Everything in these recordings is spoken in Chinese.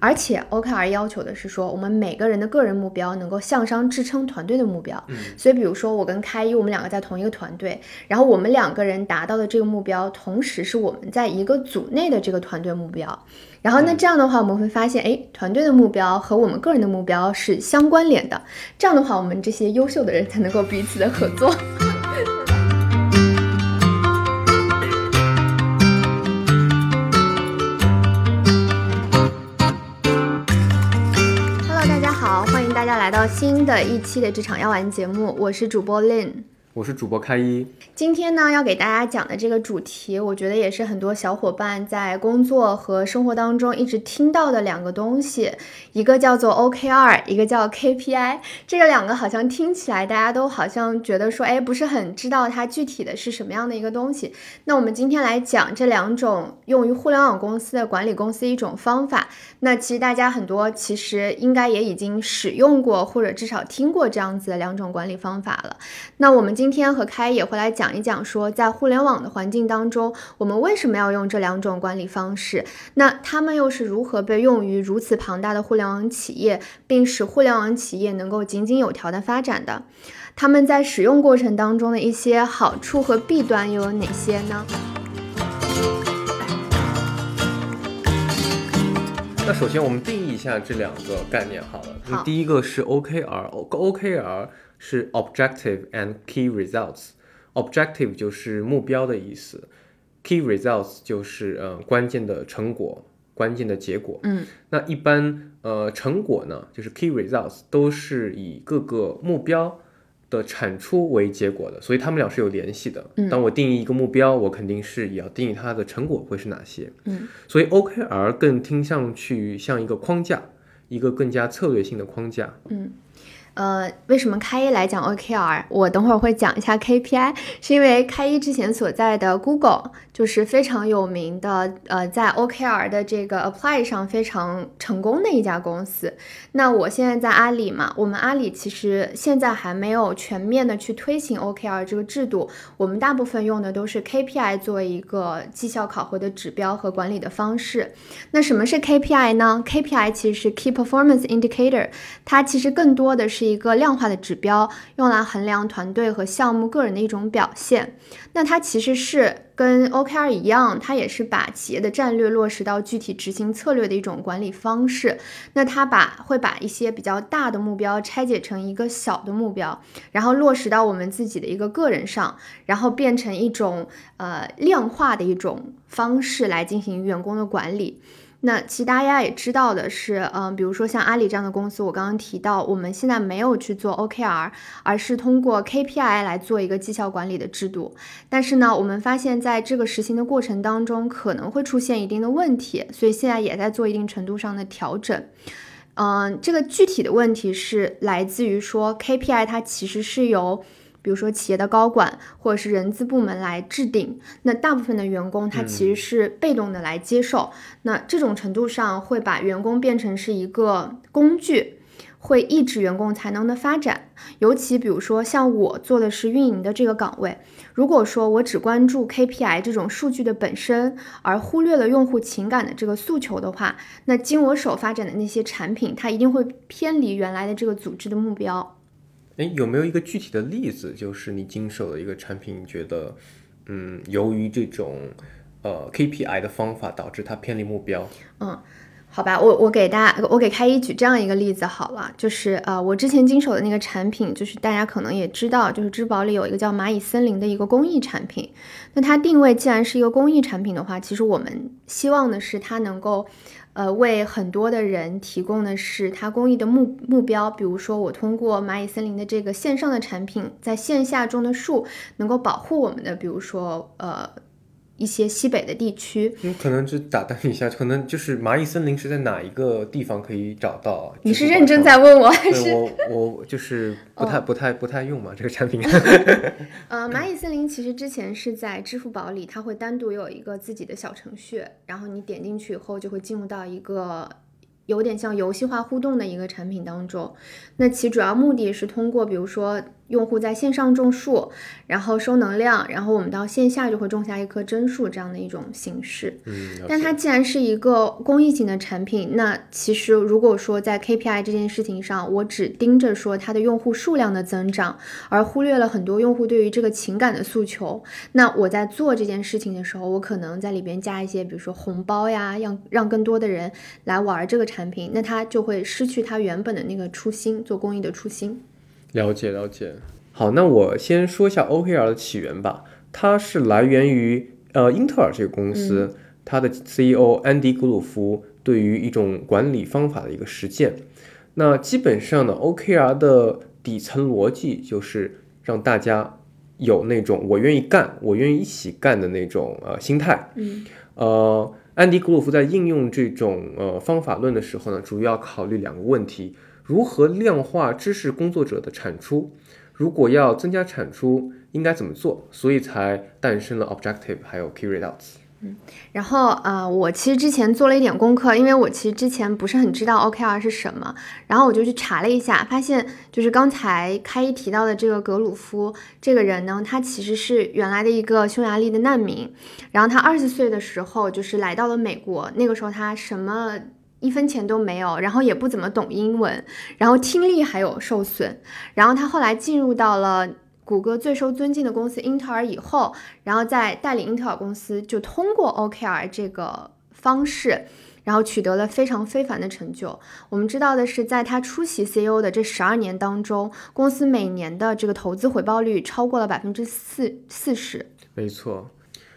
而且 OKR 要求的是说，我们每个人的个人目标能够向上支撑团队的目标。嗯所以，比如说我跟开一，我们两个在同一个团队，然后我们两个人达到的这个目标，同时是我们在一个组内的这个团队目标。然后，那这样的话，我们会发现，哎，团队的目标和我们个人的目标是相关联的。这样的话，我们这些优秀的人才能够彼此的合作。来到新的一期的职场药丸节目，我是主播 Lin。我是主播开一，今天呢，要给大家讲的这个主题，我觉得也是很多小伙伴在工作和生活当中一直听到的两个东西，一个叫做 OKR，一个叫 KPI。这个两个好像听起来大家都好像觉得说，哎，不是很知道它具体的是什么样的一个东西。那我们今天来讲这两种用于互联网公司的管理公司一种方法。那其实大家很多其实应该也已经使用过，或者至少听过这样子的两种管理方法了。那我们今天和开也会来讲一讲，说在互联网的环境当中，我们为什么要用这两种管理方式？那他们又是如何被用于如此庞大的互联网企业，并使互联网企业能够井井有条的发展的？他们在使用过程当中的一些好处和弊端又有哪些呢？那首先我们定义一下这两个概念好了。好第一个是 OKR，OKR 是 Objective and Key Results。Objective 就是目标的意思，Key Results 就是呃关键的成果、关键的结果。嗯，那一般呃成果呢，就是 Key Results 都是以各个目标的产出为结果的，所以它们俩是有联系的。嗯当我定义一个目标，我肯定是也要定义它的成果会是哪些。嗯，所以 OKR 更听上去像一个框架，一个更加策略性的框架。呃，为什么开一来讲 OKR？我等会儿会讲一下 KPI，是因为开一之前所在的 Google 就是非常有名的，呃，在 OKR 的这个 apply 上非常成功的一家公司。那我现在在阿里嘛，我们阿里其实现在还没有全面的去推行 OKR 这个制度，我们大部分用的都是 KPI 作为一个绩效考核的指标和管理的方式。那什么是 KPI 呢？KPI 其实是 Key Performance Indicator，它其实更多的是一个量化的指标，用来衡量团队和项目个人的一种表现。那它其实是跟 OKR 一样，它也是把企业的战略落实到具体执行策略的一种管理方式。那它把会把一些比较大的目标拆解成一个小的目标，然后落实到我们自己的一个个人上，然后变成一种呃量化的一种方式来进行员工的管理。那其实大家也知道的是，嗯、比如说像阿里这样的公司，我刚刚提到，我们现在没有去做 OKR，而是通过 KPI 来做一个绩效管理的制度。但是呢，我们发现在这个实行的过程当中，可能会出现一定的问题，所以现在也在做一定程度上的调整。嗯，这个具体的问题是来自于说 KPI 它其实是由比如说企业的高管或者是人资部门来制定，那大部分的员工他其实是被动的来接受，那这种程度上会把员工变成是一个工具，会抑制员工才能的发展。尤其比如说像我做的是运营的这个岗位，如果说我只关注 KPI 这种数据的本身，而忽略了用户情感的这个诉求的话，那经我手发展的那些产品，它一定会偏离原来的这个组织的目标。哎，有没有一个具体的例子，就是你经手的一个产品，你觉得，嗯，由于这种呃 KPI 的方法导致它偏离目标？嗯，好吧，我我给大家，我给开一举这样一个例子好了，就是呃，我之前经手的那个产品，就是大家可能也知道，就是支付宝里有一个叫蚂蚁森林的一个公益产品。那它定位既然是一个公益产品的话，其实我们希望的是它能够。呃，为很多的人提供的是它公益的目目标，比如说我通过蚂蚁森林的这个线上的产品，在线下种的树，能够保护我们的，比如说呃一些西北的地区。嗯，可能就打断一下，可能就是蚂蚁森林是在哪一个地方可以找到？你是认真在问我还是？我我就是不哦太、不太不太用嘛这个产品。呃，蚂蚁森林其实之前是在支付宝里，它会单独有一个自己的小程序，然后你点进去以后就会进入到一个有点像游戏化互动的一个产品当中。那其主要目的是通过，比如说用户在线上种树，然后收能量，然后我们到线下就会种下一棵真树这样的一种形式。嗯，但它既然是一个公益型的产品，那其实如果说在 KPI 这件事情上，我只盯着说它的用户数量的增长，而忽略了很多用户对于这个情感的诉求，那我在做这件事情的时候，我可能在里边加一些，比如说红包呀，让让更多的人来玩这个产品，那它就会失去它原本的那个初心，做公益的初心。了解了解。好，那我先说一下 OKR 的起源吧。它是来源于呃英特尔这个公司，它的 CEO 安迪·格鲁夫对于一种管理方法的一个实践。那基本上呢，OKR 的底层逻辑就是让大家有那种我愿意干，我愿意一起干的那种呃心态。嗯呃，安迪·格鲁夫在应用这种呃方法论的时候呢，主要考虑两个问题：如何量化知识工作者的产出？如果要增加产出，应该怎么做？所以才诞生了 Objective 还有 Key Results。嗯然后呃，我其实之前做了一点功课，因为我其实之前不是很知道 OKR 是什么，然后我就去查了一下，发现就是刚才开一提到的这个格鲁夫这个人呢，他其实是原来的一个匈牙利的难民，然后他二十岁的时候就是来到了美国，那个时候他什么。一分钱都没有，然后也不怎么懂英文，然后听力还有受损，然后他后来进入到了谷歌最受尊敬的公司英特尔以后，然后在带领英特尔公司就通过 OKR 这个方式，然后取得了非常非凡的成就。我们知道的是，在他出席 CEO 的这十二年当中，公司每年的这个投资回报率超过了百分之四四十。没错。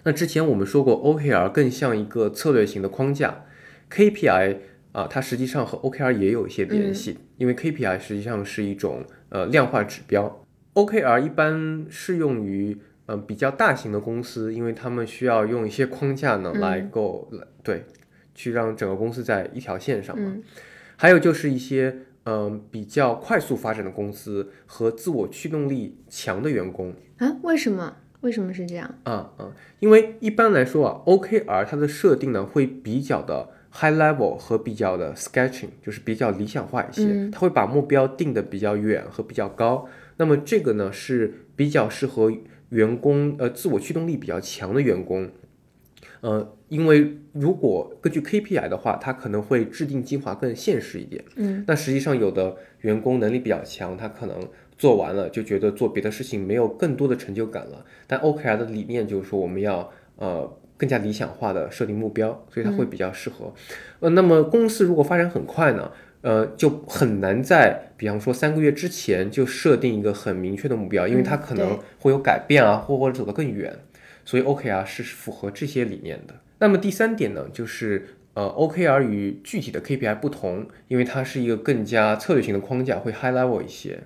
那之前我们说过，OKR 更像一个策略型的框架，KPI 啊、它实际上和 OKR 也有一些联系，因为 KPI 实际上是一种呃量化指标，OKR 一般适用于呃比较大型的公司，因为他们需要用一些框架呢嗯来够、来对去让整个公司在一条线上嘛。嗯还有就是一些嗯、呃比较快速发展的公司和自我驱动力强的员工。啊？为什么？为什么是这样？啊啊，因为一般来说啊，OKR 它的设定呢会比较的 high level 和比较的 sketching，就是比较理想化一些，嗯它会把目标定的比较远和比较高。那么这个呢是比较适合员工呃自我驱动力比较强的员工。呃，因为如果根据 KPI 的话，它可能会制定计划更现实一点。嗯，那实际上有的员工能力比较强，他可能做完了就觉得做别的事情没有更多的成就感了。但 OKR 的理念就是说我们要呃更加理想化的设定目标，所以它会比较适合。呃，那么公司如果发展很快呢？呃，就很难在比方说三个月之前就设定一个很明确的目标，因为它可能会有改变啊，或或者走得更远。所以 OKR 是符合这些理念的。那么第三点呢，就是呃 OKR 与具体的 KPI 不同，因为它是一个更加策略性的框架，会 high level 一些。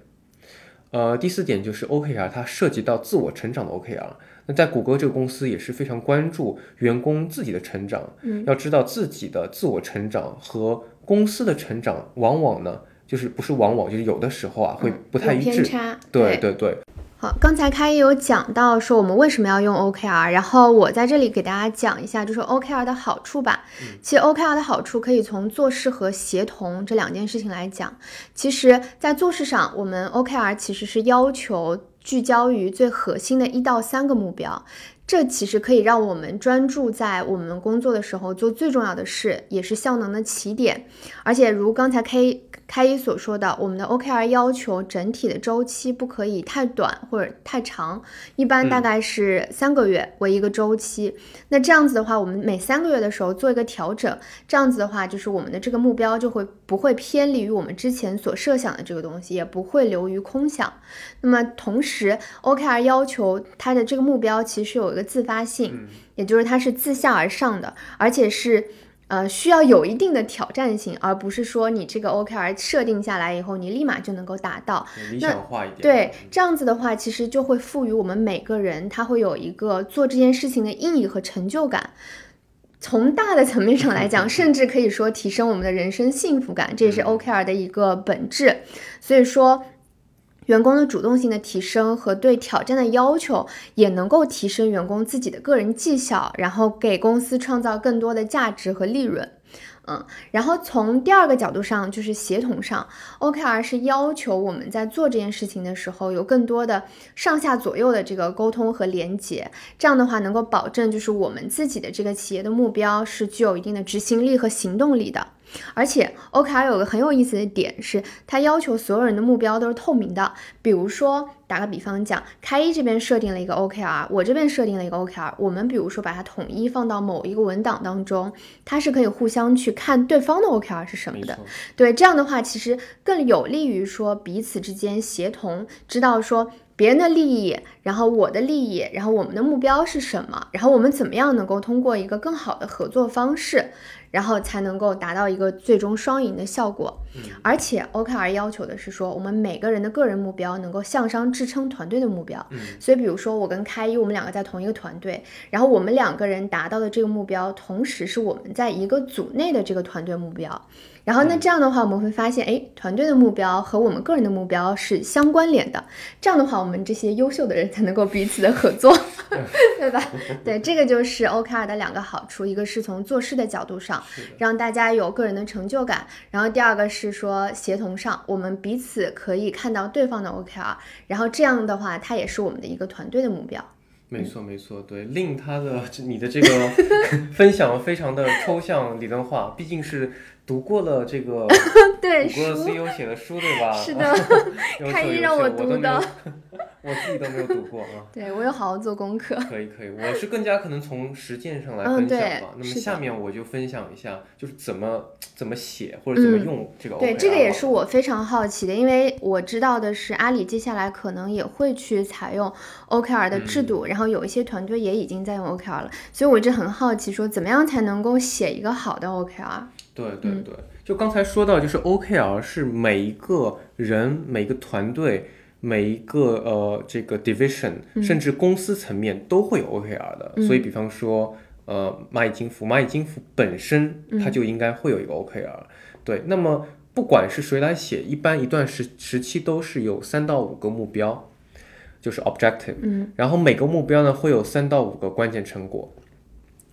呃，第四点就是 OKR 它涉及到自我成长的 OKR。那在谷歌这个公司也是非常关注员工自己的成长，嗯，要知道自己的自我成长和公司的成长，往往呢就是不是往往就是有的时候啊会不太一致。对对对，好，刚才开一有讲到说我们为什么要用 OKR，然后我在这里给大家讲一下，就是 OKR 的好处吧。其实 OKR 的好处可以从做事和协同这两件事情来讲。其实，在做事上，我们 OKR 其实是要求聚焦于最核心的一到三个目标。这其实可以让我们专注在我们工作的时候做最重要的事，也是效能的起点。而且如刚才开开一所说的，我们的 OKR 要求整体的周期不可以太短或者太长，一般大概是三个月为一个周期。那这样子的话，我们每三个月的时候做一个调整，这样子的话，就是我们的这个目标就会不会偏离于我们之前所设想的这个东西，也不会流于空想。那么同时，OKR 要求它的这个目标其实有一个自发性，也就是它是自下而上的，而且是。呃，需要有一定的挑战性，而不是说你这个 OKR 设定下来以后，你立马就能够达到。理想化一点。对，这样子的话，其实就会赋予我们每个人，他会有一个做这件事情的意义和成就感。从大的层面上来讲，甚至可以说提升我们的人生幸福感，这也是 OKR 的一个本质。所以说，员工的主动性的提升和对挑战的要求，也能够提升员工自己的个人绩效，然后给公司创造更多的价值和利润。嗯，然后从第二个角度上，就是协同上，OKR 是要求我们在做这件事情的时候，有更多的上下左右的这个沟通和连接，这样的话能够保证就是我们自己的这个企业的目标是具有一定的执行力和行动力的。而且 OKR 有个很有意思的点是，它要求所有人的目标都是透明的。比如说，打个比方讲，开一这边设定了一个 OKR，我这边设定了一个 OKR，我们比如说把它统一放到某一个文档当中，它是可以互相去看对方的 OKR 是什么的。对，这样的话其实更有利于说彼此之间协同，知道说。别人的利益，然后我的利益，然后我们的目标是什么？然后我们怎么样能够通过一个更好的合作方式，然后才能够达到一个最终双赢的效果？而且 OKR 要求的是说，我们每个人的个人目标能够向上支撑团队的目标。所以，比如说我跟开一，我们两个在同一个团队，然后我们两个人达到的这个目标，同时是我们在一个组内的这个团队目标。然后那这样的话，我们会发现，哎，团队的目标和我们个人的目标是相关联的。这样的话，我们这些优秀的人才能够彼此的合作，对吧？对，这个就是 OKR 的两个好处，一个是从做事的角度上，让大家有个人的成就感；然后第二个是说协同上，我们彼此可以看到对方的 OKR，然后这样的话，它也是我们的一个团队的目标。没错，没错，对，令他的你的这个 分享非常的抽象理论化，毕竟是。读过了这个，对，读过 CEO 写的书，对吧？是的，开一让我读的，我自己都没有读过啊。对我有好好做功课。可以可以，我是更加可能从实践上来分享吧。那么下面我就分享一下，就是怎么怎么写或者怎么用这个。对，这个也是我非常好奇的，因为我知道的是阿里接下来可能也会去采用 OKR 的制度，然后有一些团队也已经在用 OKR 了，所以我一直很好奇，说怎么样才能够写一个好的 OKR。对对对，就刚才说到，就是 OKR 是每一个人、每一个团队、每一个呃这个 division，甚至公司层面都会有 OKR 的。所以，比方说呃蚂蚁金服，蚂蚁金服本身它就应该会有一个 OKR。对，那么不管是谁来写，一般一段时时期都是有三到五个目标，就是 objective。嗯，然后每个目标呢会有三到五个关键成果。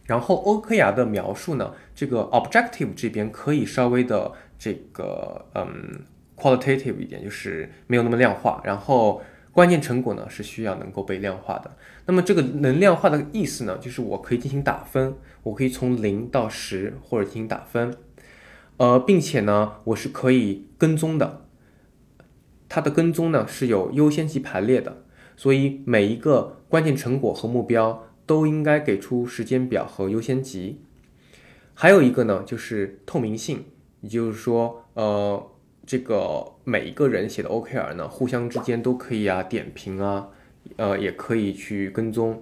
然后欧科雅的描述呢，这个 objective 这边可以稍微的这个嗯 qualitative 一点，就是没有那么量化。然后关键成果呢是需要能够被量化的。那么这个能量化的意思呢，就是我可以进行打分，我可以从零到十或者进行打分，呃，并且呢我是可以跟踪的。它的跟踪呢是有优先级排列的，所以每一个关键成果和目标。都应该给出时间表和优先级，还有一个呢，就是透明性，也就是说，呃，这个每一个人写的 OKR 呢，互相之间都可以啊点评啊，呃，也可以去跟踪。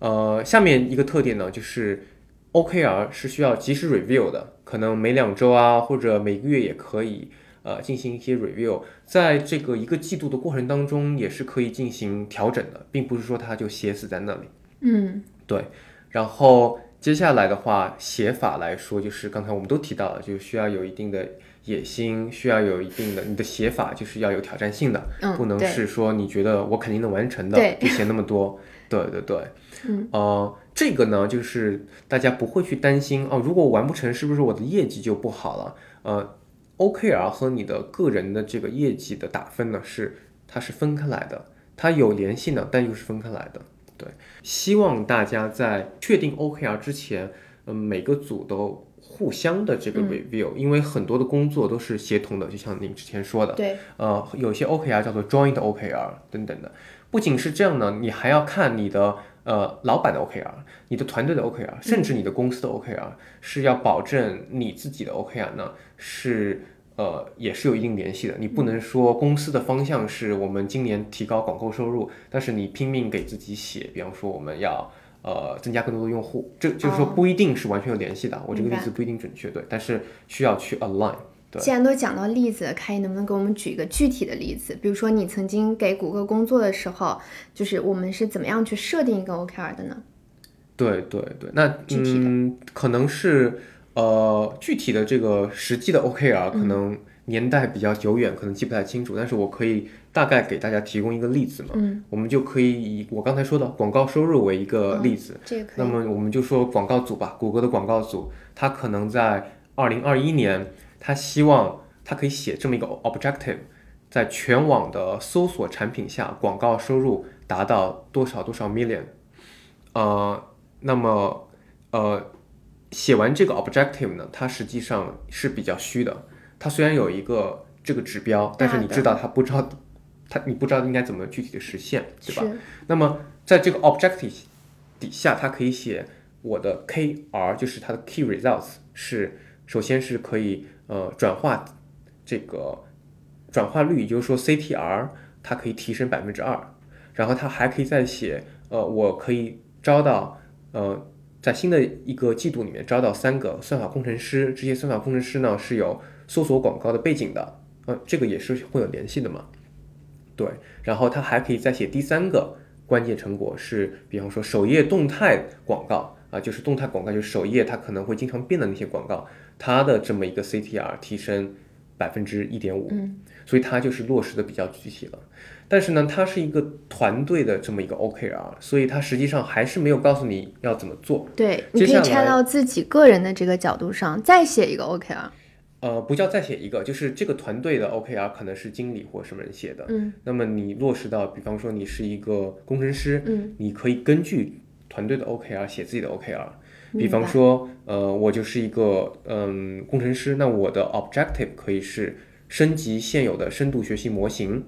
呃，下面一个特点呢，就是 OKR 是需要及时 review 的，可能每两周啊，或者每个月也可以，呃，进行一些 review，在这个一个季度的过程当中，也是可以进行调整的，并不是说它就写死在那里。嗯，对，然后接下来的话，写法来说，就是刚才我们都提到了，就需要有一定的野心，需要有一定的你的写法就是要有挑战性的，不能是说你觉得我肯定能完成的，就写那么多。对对对，嗯，呃，这个呢，就是大家不会去担心哦，如果我完不成，是不是我的业绩就不好了？呃，OKR 和你的个人的这个业绩的打分呢，是它是分开来的，它有联系呢，但又是分开来的。对，希望大家在确定 OKR 之前，嗯，每个组都互相的这个 review，因为很多的工作都是协同的，就像您之前说的，对，呃，有些 OKR 叫做 joint OKR 等等的。不仅是这样呢，你还要看你的呃老板的 OKR，你的团队的 OKR，甚至你的公司的 OKR，是要保证你自己的 OKR 呢是。呃，也是有一定联系的。你不能说公司的方向是我们今年提高广告收入，但是你拼命给自己写，比方说我们要呃增加更多的用户，这就是说不一定是完全有联系的。我这个例子不一定准确，对，但是需要去 align。对。既然都讲到例子，开能不能给我们举一个具体的例子？比如说你曾经给谷歌工作的时候，就是我们是怎么样去设定一个 OKR 的呢？对对对，那嗯，可能是。呃，具体的这个实际的 OKR 可能年代比较久远，可能记不太清楚。但是我可以大概给大家提供一个例子嘛。嗯，我们就可以以我刚才说的广告收入为一个例子。这个可以。那么我们就说广告组吧，谷歌的广告组，它可能在二零二一年，它希望它可以写这么一个 objective，在全网的搜索产品下，广告收入达到多少多少 million，呃，那么呃，写完这个 objective 呢，它实际上是比较虚的。它虽然有一个这个指标，但是你知道它不知道它你不知道应该怎么具体的实现，对吧？那么在这个 objective 底下，它可以写我的 KR，就是它的 key results 是首先是可以呃转化这个转化率，也就是说 CTR 它可以提升百分之二，然后它还可以再写呃我可以招到呃在新的一个季度里面招到三个算法工程师，这些算法工程师呢是有搜索广告的背景的，呃这个也是会有联系的嘛。对，然后他还可以再写第三个关键成果是，比方说首页动态广告啊，就是动态广告，就是首页它可能会经常变的那些广告，它的这么一个 CTR 提升百分之一点五，嗯，所以它就是落实的比较具体了。但是呢，它是一个团队的这么一个 OKR，所以它实际上还是没有告诉你要怎么做。对，你可以拆到自己个人的这个角度上再写一个 OKR。呃，不叫再写一个，就是这个团队的 OKR 可能是经理或什么人写的。嗯，那么你落实到，比方说你是一个工程师，嗯，你可以根据团队的 OKR 写自己的 OKR。比方说，呃，我就是一个嗯工程师，那我的 objective 可以是升级现有的深度学习模型，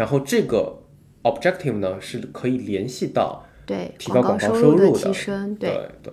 然后这个 objective 呢是可以联系到对提高广告收入的提升，对对。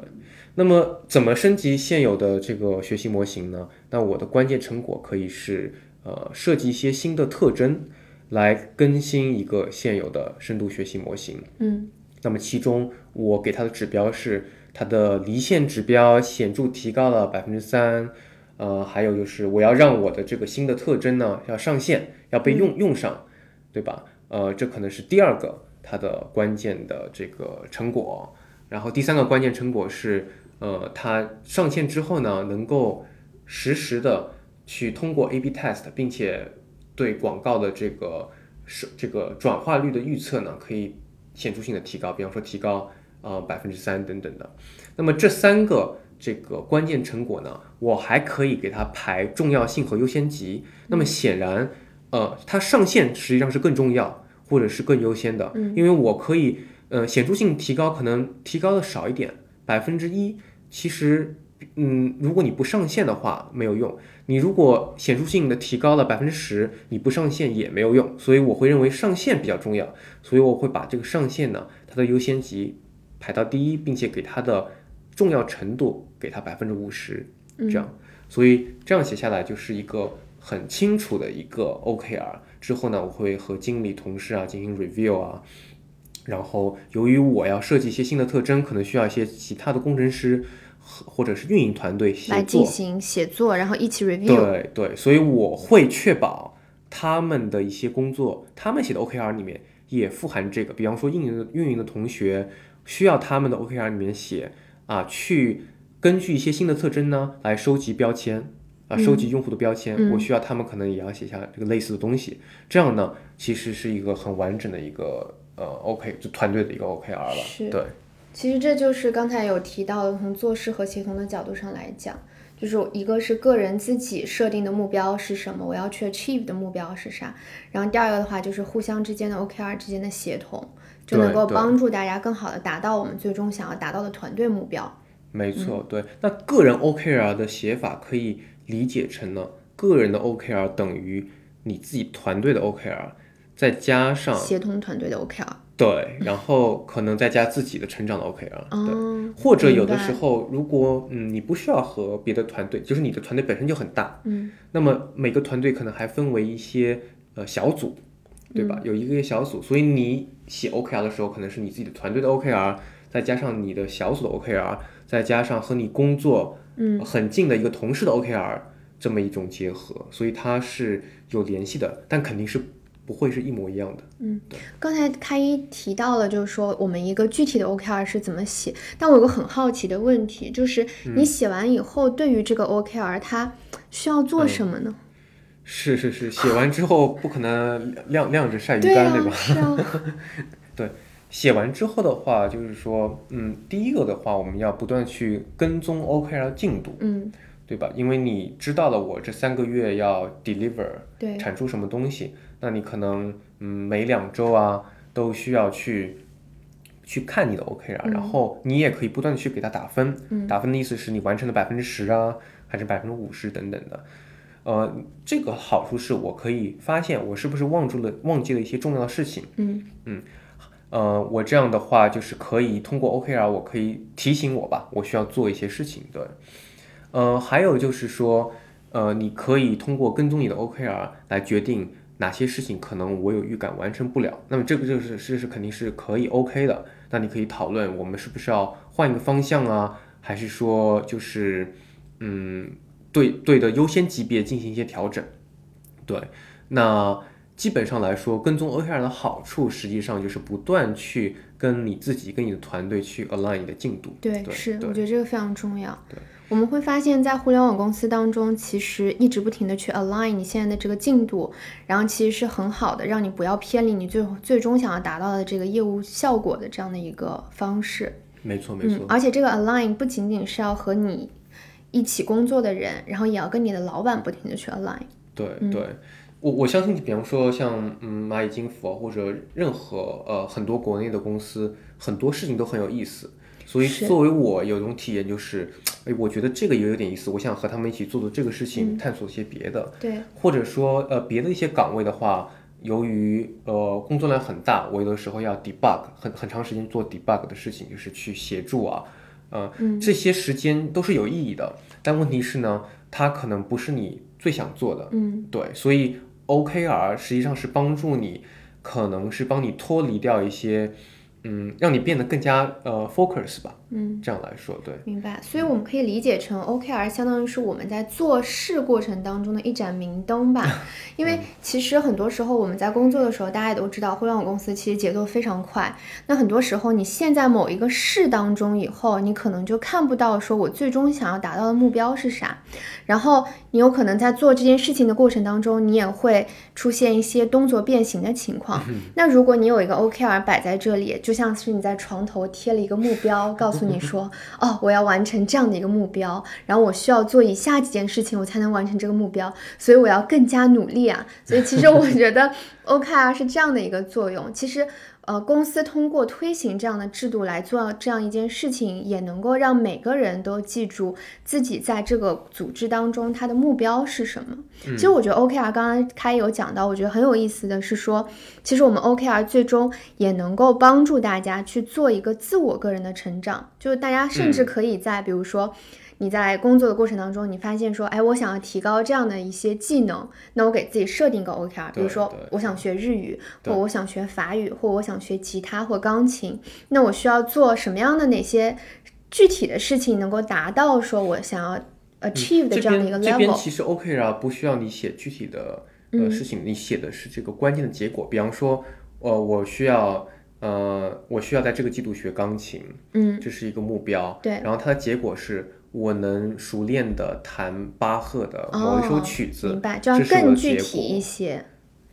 那么怎么升级现有的这个学习模型呢？那我的关键成果可以是呃设计一些新的特征，来更新一个现有的深度学习模型。嗯，那么其中我给它的指标是它的离线指标显著提高了百分之三，呃，还有就是我要让我的这个新的特征呢要上线，要被用用上，对吧？呃，这可能是第二个它的关键的这个成果。然后第三个关键成果是。呃，它上线之后呢，能够实时的去通过 A/B test，并且对广告的这个是这个转化率的预测呢，可以显著性的提高，比方说提高呃百分之三等等的。那么这三个这个关键成果呢，我还可以给它排重要性和优先级。那么显然，呃，它上线实际上是更重要，或者是更优先的，因为我可以呃显著性提高，可能提高的少一点。百分之一，其实，嗯，如果你不上线的话没有用。你如果显著性的提高了百分之十，你不上线也没有用。所以我会认为上线比较重要，所以我会把这个上线呢，它的优先级排到第一，并且给它的重要程度给它百分之五十，这样。所以这样写下来就是一个很清楚的一个 OKR。之后呢，我会和经理同事啊进行 review 啊。然后，由于我要设计一些新的特征，可能需要一些其他的工程师或者是运营团队来进行写作，然后一起 review。对对，所以我会确保他们的一些工作，他们写的 OKR 里面也富含这个。比方说，运营的运营的同学需要他们的 OKR 里面写啊，去根据一些新的特征呢来收集标签啊，收集用户的标签。我需要他们可能也要写下这个类似的东西，这样呢，其实是一个很完整的一个。呃，OK，就团队的一个 OKR 了。是，对，其实这就是刚才有提到的，从做事和协同的角度上来讲，就是一个是个人自己设定的目标是什么，我要去 achieve 的目标是啥，然后第二个的话就是互相之间的 OKR 之间的协同，就能够帮助大家更好的达到我们最终想要达到的团队目标。没错，对。那个人 OKR 的写法可以理解成呢，个人的 OKR 等于你自己团队的 OKR。再加上协同团队的 OKR，对，然后可能再加自己的成长的 OKR，对，或者有的时候，如果嗯你不需要和别的团队，就是你的团队本身就很大，嗯，那么每个团队可能还分为一些呃小组，对吧？有一个小组，所以你写 OKR 的时候，可能是你自己的团队的 OKR，再加上你的小组的 OKR，再加上和你工作嗯很近的一个同事的 OKR，这么一种结合，所以它是有联系的，但肯定是。不会是一模一样的。嗯，刚才开一提到了，就是说我们一个具体的 OKR 是怎么写。但我有个很好奇的问题，就是你写完以后，对于这个 OKR，它需要做什么呢？是是是，写完之后不可能晾晾着晒鱼干，对吧？是啊。对，写完之后的话，就是说，嗯，第一个的话，我们要不断去跟踪 OKR 进度。嗯。对吧？因为你知道了我这三个月要 deliver 对产出什么东西，那你可能嗯每两周啊都需要去去看你的 OKR，、然后你也可以不断的去给它打分，打分的意思是你完成了百分之十啊，还是百分之五十等等的。呃，这个好处是我可以发现我是不是忘住了忘记了一些重要的事情。嗯呃，我这样的话就是可以通过 OKR，我可以提醒我吧，我需要做一些事情。对，呃，还有就是说，呃，你可以通过跟踪你的 OKR 来决定哪些事情可能我有预感完成不了。那么这个就是是是肯定是可以 OK 的。那你可以讨论我们是不是要换一个方向啊，还是说就是嗯对对的优先级别进行一些调整。对，那基本上来说，跟踪 OKR 的好处，实际上就是不断去跟你自己、跟你的团队去 align 你的进度。对，对是，我觉得这个非常重要。对，我们会发现，在互联网公司当中，其实一直不停的去 align 你现在的这个进度，然后其实是很好的，让你不要偏离你最最终想要达到的这个业务效果的这样的一个方式。没错，没嗯错，，而且这个 align 不仅仅是要和你一起工作的人，然后也要跟你的老板不停的去 align。对嗯对。我我相信，比方说像嗯蚂蚁金服啊，或者任何呃很多国内的公司，很多事情都很有意思。所以作为我有一种体验就是，哎，我觉得这个也有点意思，我想和他们一起做做这个事情，嗯探索一些别的。对，或者说呃别的一些岗位的话，由于呃工作量很大，我有的时候要 debug 很很长时间做 debug 的事情，就是去协助啊，呃、这些时间都是有意义的。但问题是呢，它可能不是你最想做的，嗯，对，所以 OKR 实际上是帮助你，可能是帮你脱离掉一些，嗯，让你变得更加呃 focus 吧，嗯，这样来说，对。明白。所以我们可以理解成 OKR 相当于是我们在做事过程当中的一盏明灯吧。因为其实很多时候我们在工作的时候，大家也都知道，互联网公司其实节奏非常快。那很多时候你陷在某一个事当中以后，你可能就看不到说我最终想要达到的目标是啥。然后你有可能在做这件事情的过程当中，你也会出现一些动作变形的情况。那如果你有一个 OKR 摆在这里，就像是你在床头贴了一个目标，告诉 你说，哦，我要完成这样的一个目标，然后我需要做以下几件事情，我才能完成这个目标，所以我要更加努力啊。所以其实我觉得 OKR 是这样的一个作用。其实。呃，公司通过推行这样的制度来做这样一件事情，也能够让每个人都记住自己在这个组织当中他的目标是什么。其实我觉得 OKR 刚刚开有讲到，我觉得很有意思的是说，其实我们 OKR 最终也能够帮助大家去做一个自我个人的成长，就是大家甚至可以在比如说。你在工作的过程当中，你发现说，哎，我想要提高这样的一些技能，那我给自己设定一个 OKR，比如说我想学日语，或我想学法语，或我想学吉他或钢琴，那我需要做什么样的哪些具体的事情，能够达到说我想要 achieve 的这这样的一个边这边 level？其实 OK 啊，不需要你写具体的呃嗯事情，你写的是这个关键的结果。比方说，呃，我需要呃，我需要在这个季度学钢琴，嗯，这是一个目标。对然后它的结果是我能熟练的弹巴赫的某一首哦曲子，明白，这样这是我的更具结体一果些。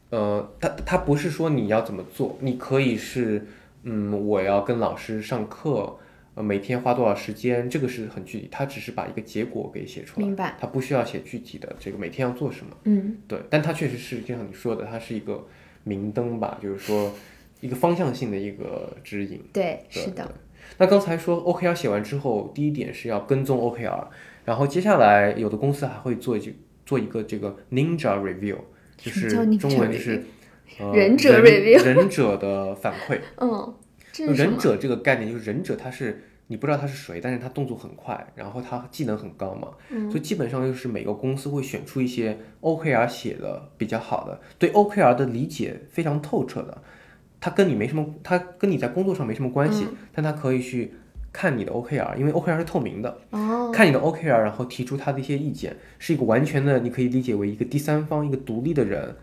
呃，他他不是说你要怎么做，你可以是，嗯，我要跟老师上课，呃，每天花多少时间，这个是很具体，他只是把一个结果给写出来，明白。它不需要写具体的这个每天要做什么，嗯，对，但他确实是就像你说的，它是一个明灯吧，就是说一个方向性的一个指引。对，对是的，那刚才说 OKR 写完之后，第一点是要跟踪 OKR，然后接下来有的公司还会做一做一个这个 Ninja Review，就是中文就是呃忍者人 review 忍者的反馈。嗯？忍者这个概念就是忍者他是你不知道他是谁，但是他动作很快，然后他技能很高嘛，嗯所以基本上就是每个公司会选出一些 OKR 写的比较好的，对 OKR 的理解非常透彻的，他跟你没什么，他跟你在工作上没什么关系，嗯但他可以去看你的 OKR，因为 OKR 是透明的，哦，看你的 OKR，然后提出他的一些意见，是一个完全的，你可以理解为一个第三方，一个独立的人，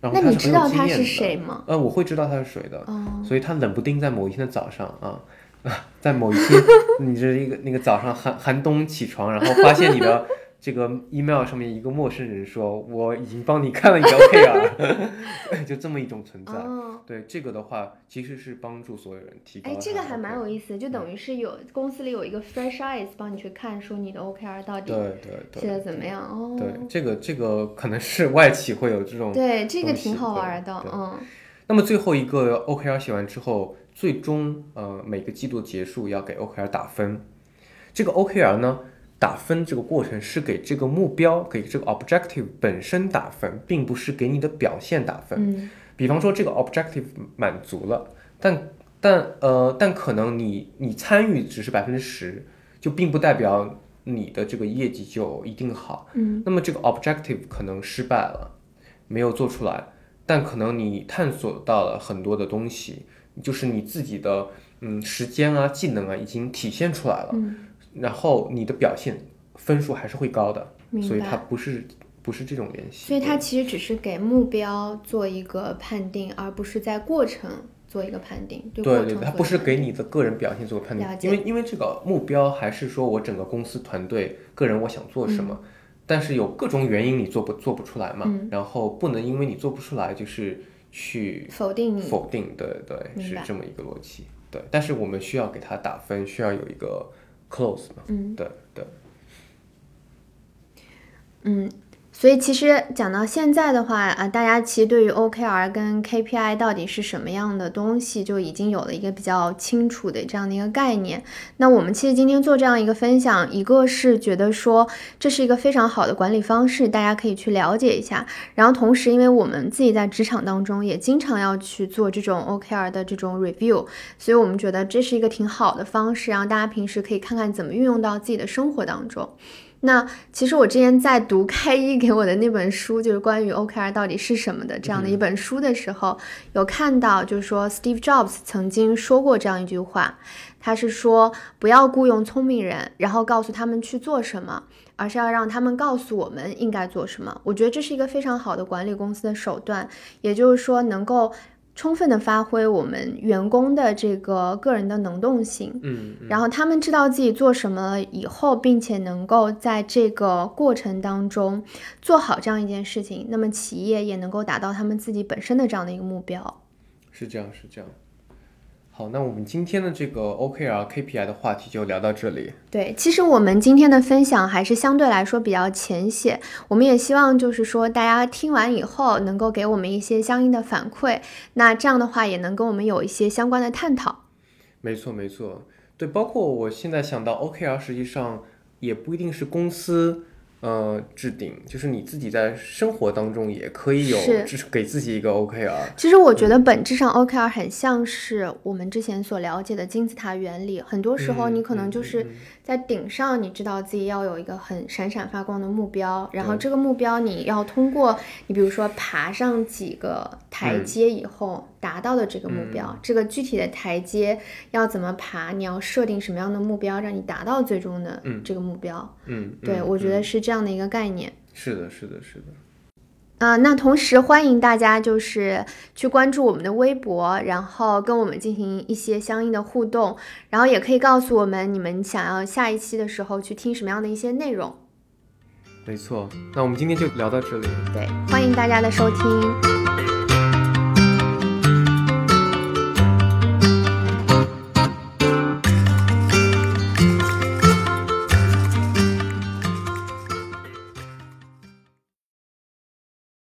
然后他是很有知道他是经验的。谁吗？呃，我会知道他是谁的，哦，所以他冷不丁在某一天的早上啊，在某一天，你这一个那个早上寒寒冬起床，然后发现你的这个 email 上面一个陌生人说我已经帮你看了你的 OKR，就这么一种存在。哦，对这个的话，其实是帮助所有人提高。哎，这个还蛮有意思，就等于是有公司里有一个 fresh eyes 帮你去看，说你的 OKR 到底对对对写的怎么样哦。对，这个这个可能是外企会有这种。对，这个挺好对玩的，嗯那么最后一个 OKR 写完之后，最终呃每个季度结束要给 OKR 打分。这个 OKR 呢，打分这个过程是给这个目标，给这个 objective 本身打分，并不是给你的表现打分。嗯比方说这个 objective 满足了，但但呃但可能你你参与只是百分之十，就并不代表你的这个业绩就一定好。嗯那么这个 objective 可能失败了，没有做出来，但可能你探索到了很多的东西，就是你自己的嗯时间啊、技能啊已经体现出来了，嗯，然后你的表现分数还是会高的，所以它。不是不是这种联系。所以它其实只是给目标做一个判定，而不是在过程做一个判定。对过对对，程它不是给你的个人表现做判定因为因为这个目标还是说我整个公司团队个人我想做什么，但是有各种原因你做不做不出来嘛，嗯然后不能因为你做不出来就是去否定你。否定，对对，是这么一个逻辑，对，但是我们需要给它打分，需要有一个 close 嘛，嗯。对对，嗯，所以其实讲到现在的话啊，大家其实对于 OKR 跟 KPI 到底是什么样的东西，就已经有了一个比较清楚的这样的一个概念。那我们其实今天做这样一个分享，一个是觉得说这是一个非常好的管理方式，大家可以去了解一下。然后同时，因为我们自己在职场当中也经常要去做这种 OKR 的这种 review，所以我们觉得这是一个挺好的方式，让大家平时可以看看怎么运用到自己的生活当中。那其实我之前在读开一给我的那本书，就是关于 OKR 到底是什么的这样的一本书的时候，有看到就是说 Steve Jobs 曾经说过这样一句话，他是说不要雇佣聪明人，然后告诉他们去做什么，而是要让他们告诉我们应该做什么。我觉得这是一个非常好的管理公司的手段，也就是说能够充分的发挥我们员工的这个个人的能动性。嗯，嗯然后他们知道自己做什么了以后，并且能够在这个过程当中做好这样一件事情，那么企业也能够达到他们自己本身的这样的一个目标。是这样是这样。好，那我们今天的这个 OKR KPI 的话题就聊到这里。对，其实我们今天的分享还是相对来说比较浅显，我们也希望就是说大家听完以后能够给我们一些相应的反馈，那这样的话也能跟我们有一些相关的探讨。没错，没错，对，包括我现在想到 OKR，实际上也不一定是公司呃置顶，就是你自己在生活当中也可以有，是。就是给自己一个 OKR。其实我觉得本质上 OKR 很像是我们之前所了解的金字塔原理，很多时候你可能就是在顶上，你知道自己要有一个很闪闪发光的目标，然后这个目标你要通过你比如说爬上几个台嗯。阶以后达到的这个目标，这个具体的台阶要怎么爬，你要设定什么样的目标，让你达到最终的嗯这个目标。嗯，对，嗯我觉得嗯是这样的一个概念。是的，是的，是的。啊、那同时欢迎大家就是去关注我们的微博，然后跟我们进行一些相应的互动，然后也可以告诉我们你们想要下一期的时候去听什么样的一些内容。没错，那我们今天就聊到这里。对，欢迎大家的收听。